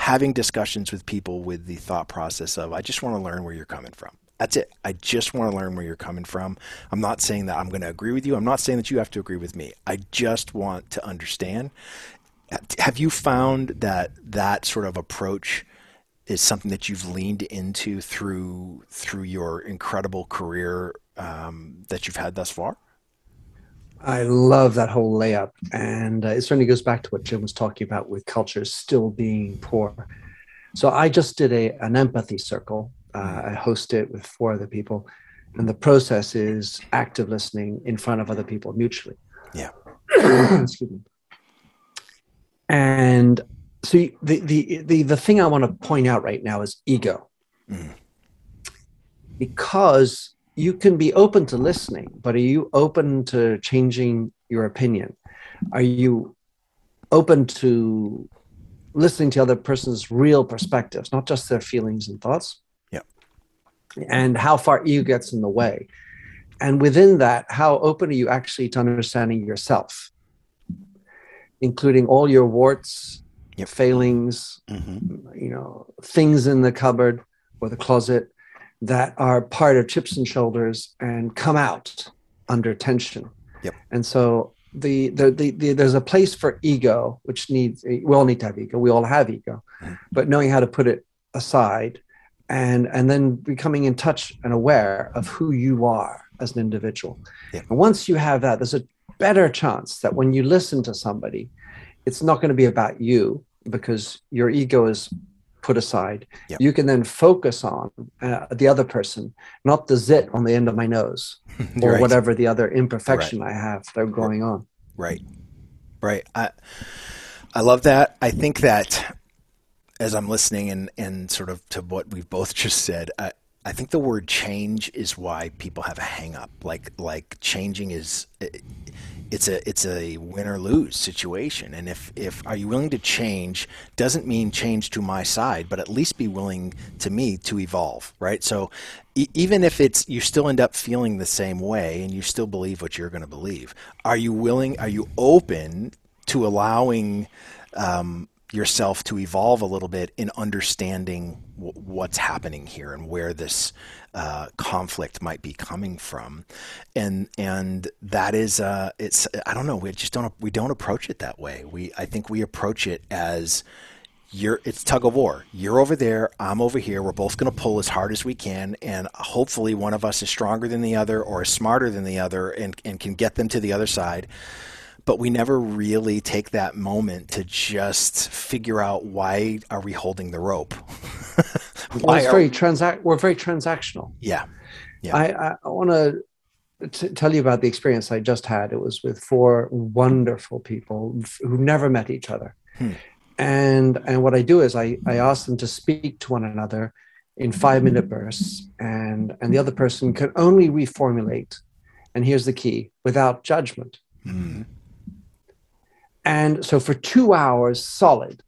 S4: having discussions with people with the thought process of, I just want to learn where you're coming from. That's it. I just want to learn where you're coming from. I'm not saying that I'm going to agree with you. I'm not saying that you have to agree with me. I just want to understand. Have you found that that sort of approach is something that you've leaned into through through your incredible career um, that you've had thus far?
S5: I love that whole layup, and uh, it certainly goes back to what Jim was talking about with cultures still being poor. So I just did a an empathy circle. Uh, I host it with four other people, and the process is active listening in front of other people mutually.
S4: Yeah.
S5: Excuse me. And so the, the the the thing I want to point out right now is ego, mm. because you can be open to listening, but are you open to changing your opinion? Are you open to listening to other person's real perspectives, not just their feelings and thoughts?
S4: Yeah.
S5: And how far ego gets in the way, and within that, how open are you actually to understanding yourself, including all your warts yep. failings, mm-hmm. you know, things in the cupboard or the closet that are part of chips and shoulders and come out under tension.
S4: Yep.
S5: And so the, the, the, the, there's a place for ego, which needs, we all need to have ego. We all have ego, mm-hmm. but knowing how to put it aside and, and then becoming in touch and aware of who you are as an individual.
S4: Yep.
S5: And once you have that, there's a better chance that when you listen to somebody, it's not going to be about you because your ego is put aside.
S4: Yep.
S5: You can then focus on uh, the other person, not the zit on the end of my nose or
S4: right.
S5: whatever the other imperfection
S4: right.
S5: I have that are going on.
S4: Right. Right. I I love that. I think that as I'm listening and, and sort of to what we've both just said, I, I think the word change is why people have a hang up. Like like changing is it's a it's a win or lose situation. And if if are you willing to change doesn't mean change to my side, but at least be willing to me to evolve, right? So even if it's you still end up feeling the same way and you still believe what you're going to believe, are you willing? Are you open to allowing um, yourself to evolve a little bit in understanding what's happening here and where this uh, conflict might be coming from, and and that is uh, it's I don't know we just don't we don't approach it that way. We I think we approach it as you're it's tug of war. You're over there, I'm over here. We're both going to pull as hard as we can, and hopefully one of us is stronger than the other or is smarter than the other, and and can get them to the other side but we never really take that moment to just figure out why are we holding the rope.
S5: well, it's very transact. We're very transactional.
S4: Yeah, yeah.
S5: I I, want to tell you about the experience I just had. It was with four wonderful people who never met each other, hmm. and and what I do is I I ask them to speak to one another in five minute bursts, and and the other person can only reformulate. And here's the key: without judgment. Hmm. And so for two hours solid,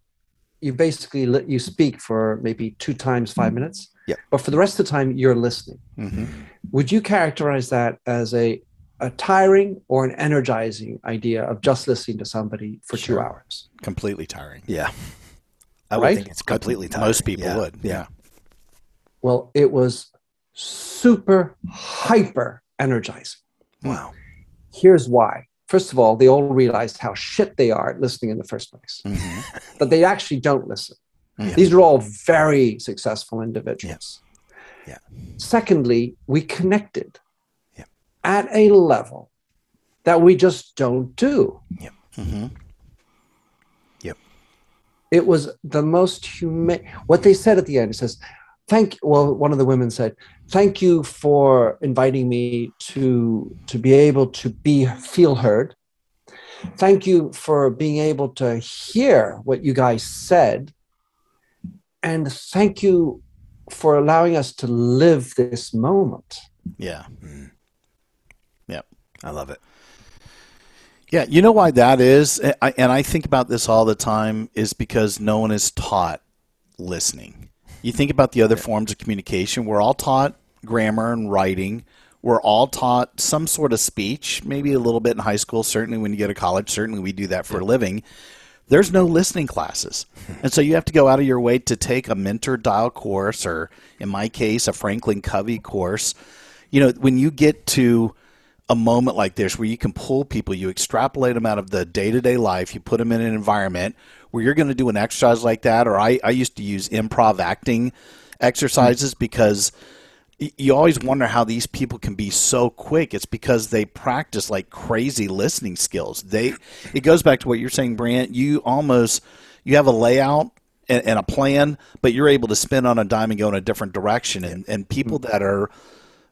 S5: you basically let you speak for maybe two times five minutes.
S4: Yeah.
S5: But for the rest of the time, you're listening. Mm-hmm. Would you characterize that as a a tiring or an energizing idea of just listening to somebody for sure. two hours?
S2: Completely tiring.
S4: Yeah. I would
S5: right?
S4: think it's completely tiring.
S2: Most people
S4: yeah.
S2: would.
S4: Yeah.
S5: Well, it was super hyper energizing.
S4: Wow.
S5: Here's why first of all, they all realized how shit they are at listening in the first place, mm-hmm. but they actually don't listen. Mm-hmm. These are all very successful individuals.
S4: Yeah. yeah.
S5: Secondly, we connected
S4: yeah.
S5: at a level that we just don't do.
S4: Yep. Mm-hmm. Yep.
S5: It was the most humane. What they said at the end, it says, thank well one of the women said thank you for inviting me to to be able to be feel heard. Thank you for being able to hear what you guys said. And thank you for allowing us to live this moment.
S2: Yeah. Mm. yep.
S4: I love it.
S2: Yeah you know why that is? And i think about this all the time is because no one is taught listening you think about the other forms of communication, we're all taught grammar and writing. We're all taught some sort of speech, maybe a little bit in high school, certainly when you go to college, certainly we do that for a living. There's no listening classes. And so you have to go out of your way to take a Minter Dial course or in my case a Franklin Covey course. You know, when you get to a moment like this where you can pull people, you extrapolate them out of the day to day life, you put them in an environment where you're going to do an exercise like that, or I, I used to use improv acting exercises because you always wonder how these people can be so quick. It's because they practice like crazy listening skills. They it goes back to what you're saying, Brant. You almost you have a layout and, and a plan, but you're able to spin on a dime and go in a different direction. And and people that are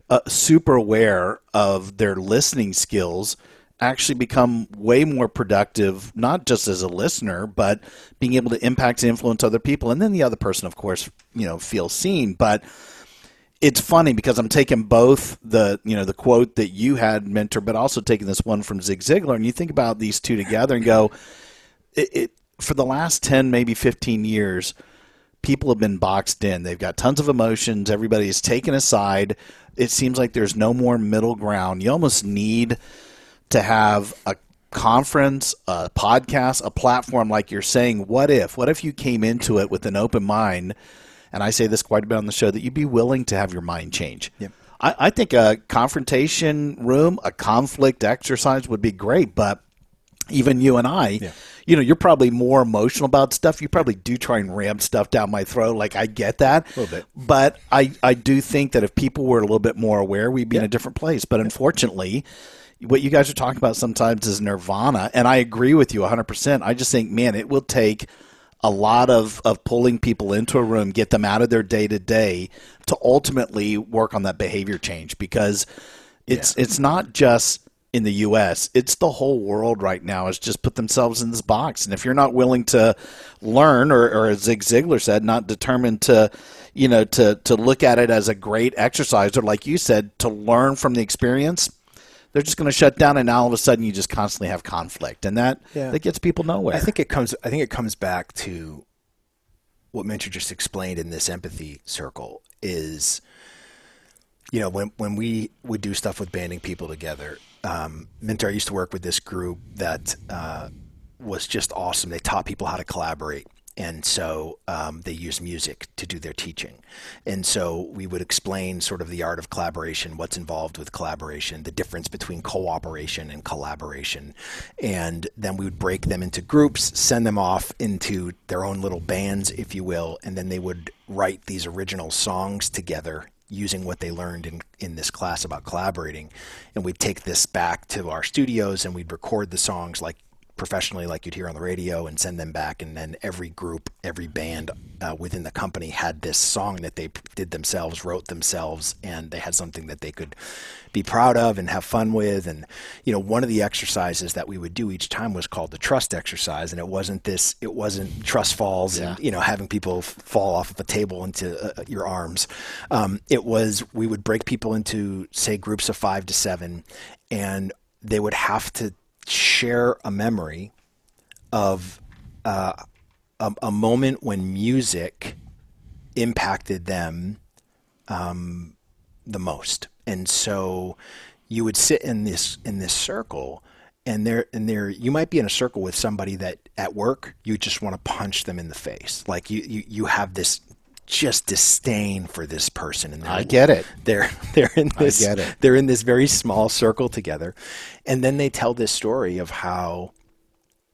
S2: uh, super aware of their listening skills actually become way more productive, not just as a listener, but being able to impact and influence other people. And then the other person, of course, you know, feels seen. But it's funny because I'm taking both the you know the quote that you had Minter, but also taking this one from Zig Ziglar, and you think about these two together and go, it, it for the last ten, maybe fifteen years. People have been boxed in. They've got tons of emotions. Everybody is taken aside. It seems like there's no more middle ground. You almost need to have a conference, a podcast, a platform like you're saying, what if? What if you came into it with an open mind? And I say this quite a bit on the show that you'd be willing to have your mind change.
S4: Yep.
S2: I, I think a confrontation room, a conflict exercise would be great, but even you and I, yeah. you know, you're probably more emotional about stuff. You probably do try and ram stuff down my throat. Like I get that,
S4: a little bit,
S2: but I I do think that if people were a little bit more aware, we'd be yeah. in a different place. But unfortunately, what you guys are talking about sometimes is nirvana, and I agree with you 100%. I just think, man, it will take a lot of, of pulling people into a room, get them out of their day to day to ultimately work on that behavior change because it's yeah. it's not just in the US, it's the whole world right now has just put themselves in this box. And if you're not willing to learn or, or as Zig Ziglar said, not determined to you know, to to look at it as a great exercise or like you said, to learn from the experience, they're just going to shut down, and now all of a sudden you just constantly have conflict, and that yeah. that gets people nowhere.
S4: I think it comes. I think it comes back to what Minter just explained in this empathy circle is, you know, when when we would do stuff with banding people together. Um, Minter I used to work with this group that uh, was just awesome. They taught people how to collaborate, and so um, they use music to do their teaching. And so we would explain sort of the art of collaboration, what's involved with collaboration, the difference between cooperation and collaboration. And then we would break them into groups, send them off into their own little bands, if you will, and then they would write these original songs together using what they learned in, in this class about collaborating. And we'd take this back to our studios and we'd record the songs like professionally like you'd hear on the radio and send them back. And then every group every band uh, within the company had this song that they did themselves wrote themselves and they had something that they could be proud of and have fun with. And you know one of the exercises that we would do each time was called the trust exercise. And it wasn't this it wasn't trust falls yeah. and you know having people fall off of a table into uh, your arms. Um, it was we would break people into say groups of five to seven and they would have to share a memory of uh, a, a, moment when music impacted them um, the most. And so you would sit in this in this circle and there and there you might be in a circle with somebody that at work you just want to punch them in the face like you you, you have this just disdain for this person and
S2: I get it.
S4: They're they're in this I get it. they're in this very small circle together. And then they tell this story of how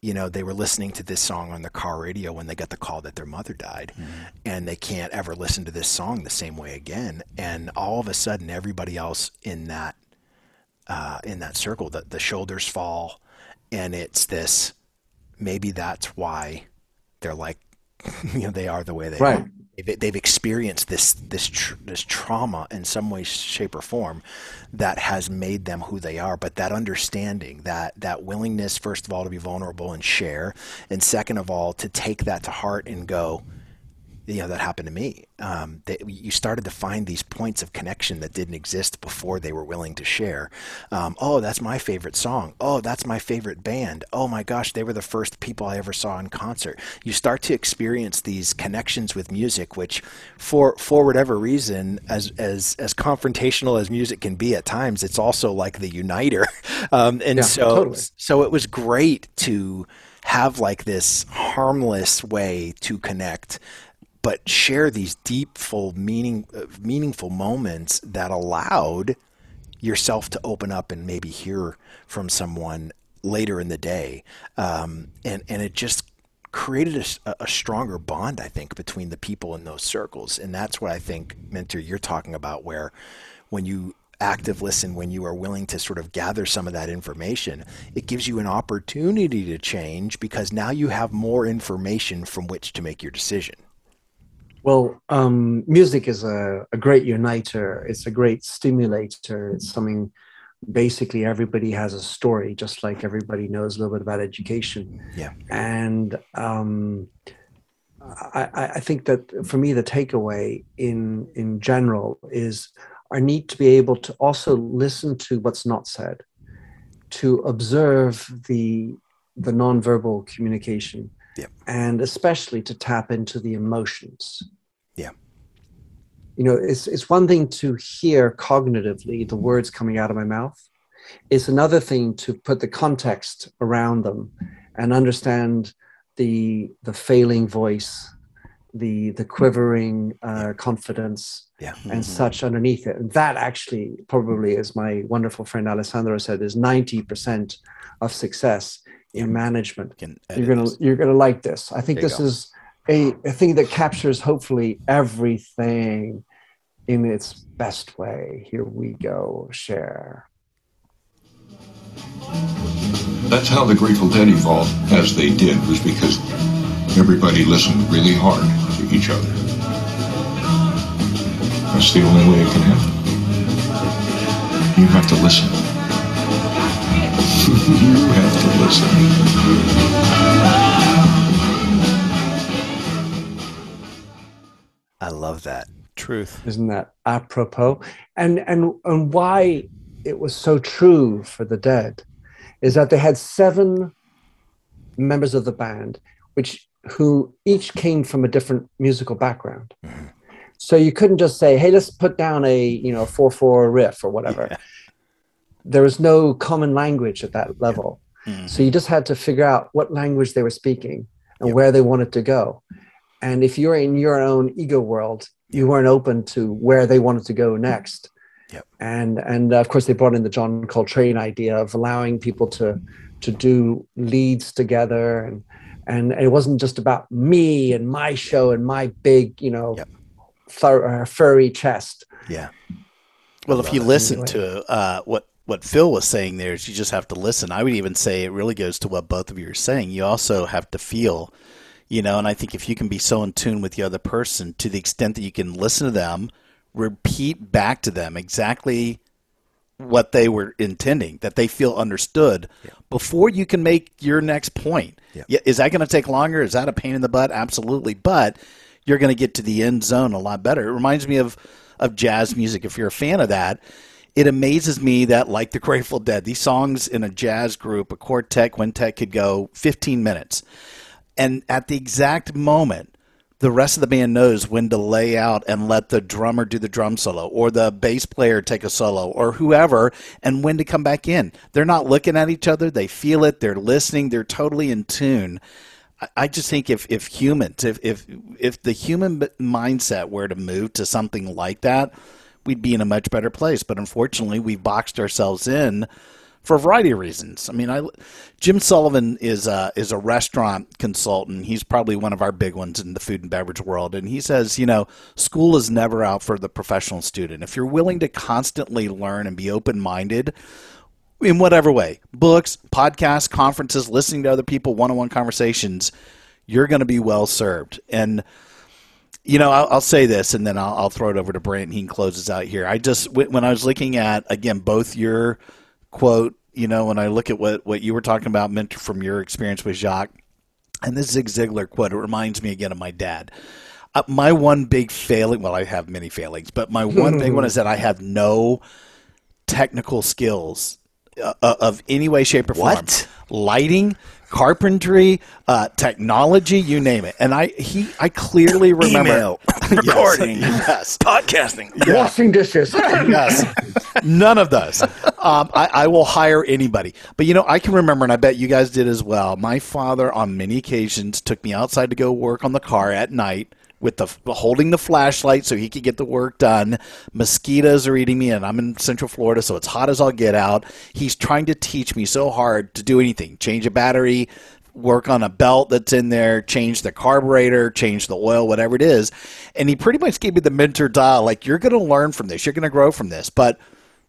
S4: you know, they were listening to this song on the car radio when they got the call that their mother died, mm-hmm. and they can't ever listen to this song the same way again. And all of a sudden, everybody else in that uh, in that circle, the, the shoulders fall, and it's this. Maybe that's why they're like, you know, they are the way they
S5: right.
S4: are they've, they've experienced this this tr- this trauma in some way, shape, or form that has made them who they are. But that understanding, that that willingness, first of all, to be vulnerable and share, and second of all, to take that to heart and go, you know that happened to me. Um, that you started to find these points of connection that didn't exist before they were willing to share. Um, oh, that's my favorite song. Oh, that's my favorite band. Oh my gosh, they were the first people I ever saw in concert. You start to experience these connections with music, which, for for whatever reason, as as as confrontational as music can be at times, it's also like the uniter. Um, and
S5: yeah,
S4: so
S5: totally.
S4: so it was great to have like this harmless way to connect but share these deep, full, meaning, uh, meaningful moments that allowed yourself to open up and maybe hear from someone later in the day. Um, and, and it just created a, a, stronger bond, I think, between the people in those circles. And that's what I think, Minter, you're talking about, where when you active listen, when you are willing to sort of gather some of that information, it gives you an opportunity to change because now you have more information from which to make your decision.
S5: Well, um, music is a, a great uniter. It's a great stimulator. It's something basically everybody has a story, just like everybody knows a little bit about education.
S4: Yeah.
S5: And um, I, I think that for me, the takeaway in in general is our need to be able to also listen to what's not said, to observe the the nonverbal communication,
S4: yeah.
S5: and especially to tap into the emotions. You know, it's it's one thing to hear cognitively the words coming out of my mouth. It's another thing to put the context around them and understand the the failing voice, the the quivering uh, confidence,
S4: yeah.
S5: and
S4: mm-hmm.
S5: such underneath it. And that actually probably, as my wonderful friend Alessandro said, is ninety percent of success in management. You're gonna this. you're gonna like this. I think this is a, a thing that captures hopefully everything in its best way. Here we go, share.
S8: That's how the Grateful Dead evolved as they did, was because everybody listened really hard to each other. That's the only way it can happen. You have to listen. you have to listen.
S4: I love that.
S2: Truth.
S5: Isn't that apropos? And and and why it was so true for the dead is that they had seven members of the band, which who each came from a different musical background. Mm-hmm. So you couldn't just say, "Hey, let's put down a you know four four riff or whatever." Yeah. There was no common language at that level, yeah. mm-hmm. so you just had to figure out what language they were speaking and where they wanted to go. And if you're in your own ego world, you weren't open to where they wanted to go next.
S4: Yep.
S5: And and of course they brought in the John Coltrane idea of allowing people to to do leads together and and it wasn't just about me and my show and my big you know
S4: Yep.
S5: fur, uh, furry chest.
S4: Yeah.
S2: Well, if you listen to uh, what what Phil was saying, there is you just have to listen. I would even say it really goes to what both of you are saying. You also have to feel, you know. And I think if you can be so in tune with the other person to the extent that you can listen to them, repeat back to them exactly what they were intending, that they feel understood before you can make your next point. Yeah, is that going to take longer? Is that a pain in the butt? Absolutely, but you're going to get to the end zone a lot better. It reminds me of of jazz music. If you're a fan of that, it amazes me that like the Grateful Dead, these songs in a jazz group, a quartet, quintet could go 15 minutes, and at the exact moment the rest of the band knows when to lay out and let the drummer do the drum solo or the bass player take a solo or whoever and when to come back in. They're not looking at each other, they feel it, they're listening, they're totally in tune. I- just think if, if humans, if, if if the human mindset were to move to something like that, we'd be in a much better place. But unfortunately, we've boxed ourselves in for a variety of reasons. I mean, I Jim Sullivan is a, is a restaurant consultant. He's probably one of our big ones in the food and beverage world, and he says, you know, school is never out for the professional student. If you're willing to constantly learn and be open minded. In whatever way, books, podcasts, conferences, listening to other people, one-on-one conversations, you're going to be well served. And you know, I'll, I'll say this, and then I'll, I'll throw it over to Brant. And he closes out here. I just when I was looking at again both your quote, you know, when I look at what what you were talking about, Minter from your experience with Jacques, and this Zig Ziglar quote, it reminds me again of my dad. Uh, my one big failing, well, I have many failings, but my one big one is that I have no technical skills uh, uh, of any way, shape, or form.
S4: What?
S2: Lighting, carpentry, uh, technology, you name it. And I he I clearly remember
S4: Email, recording,
S2: yes,
S4: podcasting.
S5: Washing dishes.
S2: yes. None of those. Um, I, I will hire anybody. But you know, I can remember, and I bet you guys did as well. My father, on many occasions, took me outside to go work on the car at night with the holding the flashlight so he could get the work done. Mosquitoes are eating me, and I'm in Central Florida, so it's hot as I'll get out. He's trying to teach me so hard to do anything: change a battery, work on a belt that's in there, change the carburetor, change the oil, whatever it is. And he pretty much gave me the Minter Dial like, you're going to learn from this, you're going to grow from this. But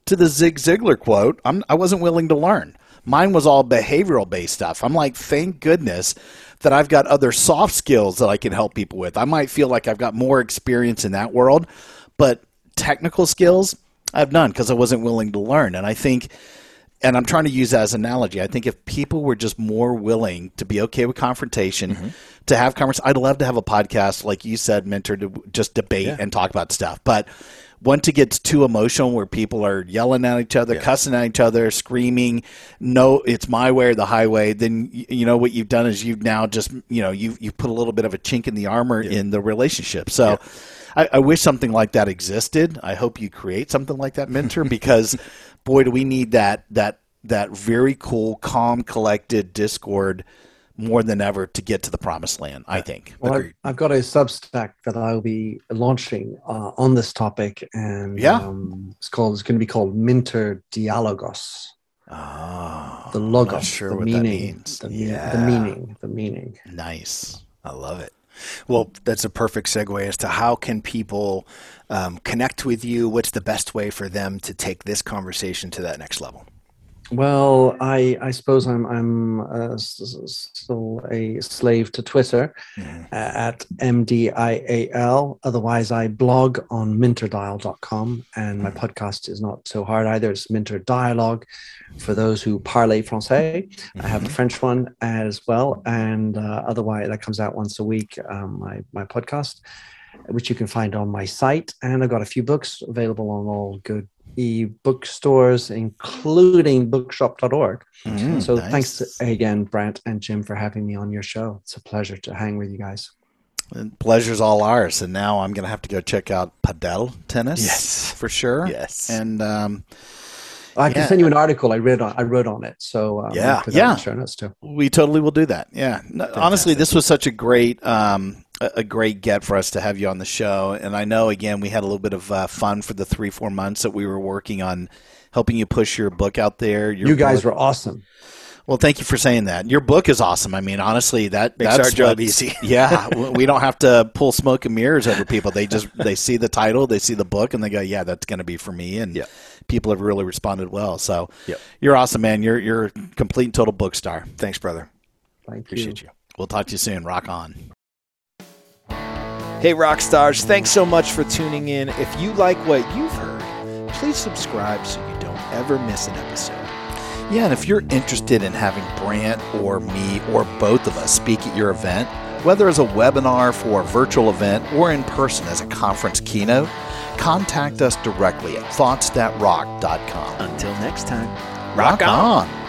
S2: to the Zig Ziglar quote, I'm, I wasn't willing to learn. Mine was all behavioral based stuff. I'm like, thank goodness that I've got other soft skills that I can help people with. I might feel like I've got more experience in that world, but technical skills, I've none because I wasn't willing to learn. And I think and I'm trying to use that as an analogy. I think if people were just more willing to be okay with confrontation, mm-hmm. to have conversation, I'd love to have a podcast like you said, Minter, to just debate and talk about stuff. But once it gets too emotional, where people are yelling at each other, cussing at each other, screaming, "No, it's my way or the highway," then you know what you've done is you've now just you know you you put a little bit of a chink in the armor in the relationship. So. I, I wish something like that existed. I hope you create something like that, Minter, because boy, do we need that that that very cool, calm, collected Discord more than ever to get to the promised land. I think.
S5: Well, I've, I've got a Substack that I'll be launching uh, on this topic, and
S2: Yeah.
S5: um, it's called. It's going to be called Minter Dialogos.
S2: Oh,
S5: The logos,
S2: not sure
S5: the
S2: what that
S5: meaning,
S2: means.
S5: The,
S4: Yeah.
S5: the meaning, the meaning.
S2: nice.
S4: I love it. Well, that's a perfect segue as to how can people um, connect with you. What's the best way for them to take this conversation to that next level?
S5: Well, I I suppose I'm I'm uh, still a slave to Twitter
S4: Mm-hmm.
S5: uh, at mdial. Otherwise, I blog on minterdial.com, and
S4: Mm-hmm.
S5: my podcast is not so hard either. It's Minter Dialogue for those who parle français. I have
S4: Mm-hmm.
S5: a French one as well, and uh, otherwise that comes out once a week. Um, my my podcast, which you can find on my site, and I've got a few books available on all good e-book stores, including bookshop.org.
S2: Mm,
S5: so
S2: nice.
S5: thanks again, Brant and Jim, for having me on your show. It's a pleasure to hang with you guys.
S2: And pleasure's all ours. And now I'm going to have to go check out padel tennis.
S4: Yes.
S2: for sure.
S4: Yes.
S2: And um,
S5: I can
S2: Yeah.
S5: send you an article I read on. I wrote on it. So um,
S4: Yeah.
S5: I'll put that in
S2: Yeah.
S5: show notes too.
S2: We totally will do that. Yeah. No, honestly, this was such a great, um, a a great get for us to have you on the show. And I know, again, we had a little bit of uh, fun for the three, four months that we were working on helping you push your book out there. Your
S5: You guys
S2: book-
S5: were awesome.
S2: Well, thank you for saying that. Your book is awesome. I mean, honestly, that
S4: Makes
S2: that's
S4: our job
S2: what's-
S4: easy.
S2: yeah, we don't have to pull smoke and mirrors over people. They just they see the title, they see the book, and they go, "Yeah, that's going to be for me." And
S4: Yeah.
S2: people have really responded well. So,
S4: Yep.
S2: you're awesome, man. You're you're a complete and total book star.
S4: Thanks, brother.
S5: Thank
S4: Appreciate you.
S2: We'll talk to you soon. Rock on.
S4: Hey, rock stars, thanks so much for tuning in. If you like what you've heard, please subscribe so you don't ever miss an episode.
S2: Yeah, and if you're interested in having Brant or me or both of us speak at your event, whether as a webinar for a virtual event or in person as a conference keynote, contact us directly at thoughtsthatrock.com.
S4: Until next time,
S2: Rock on.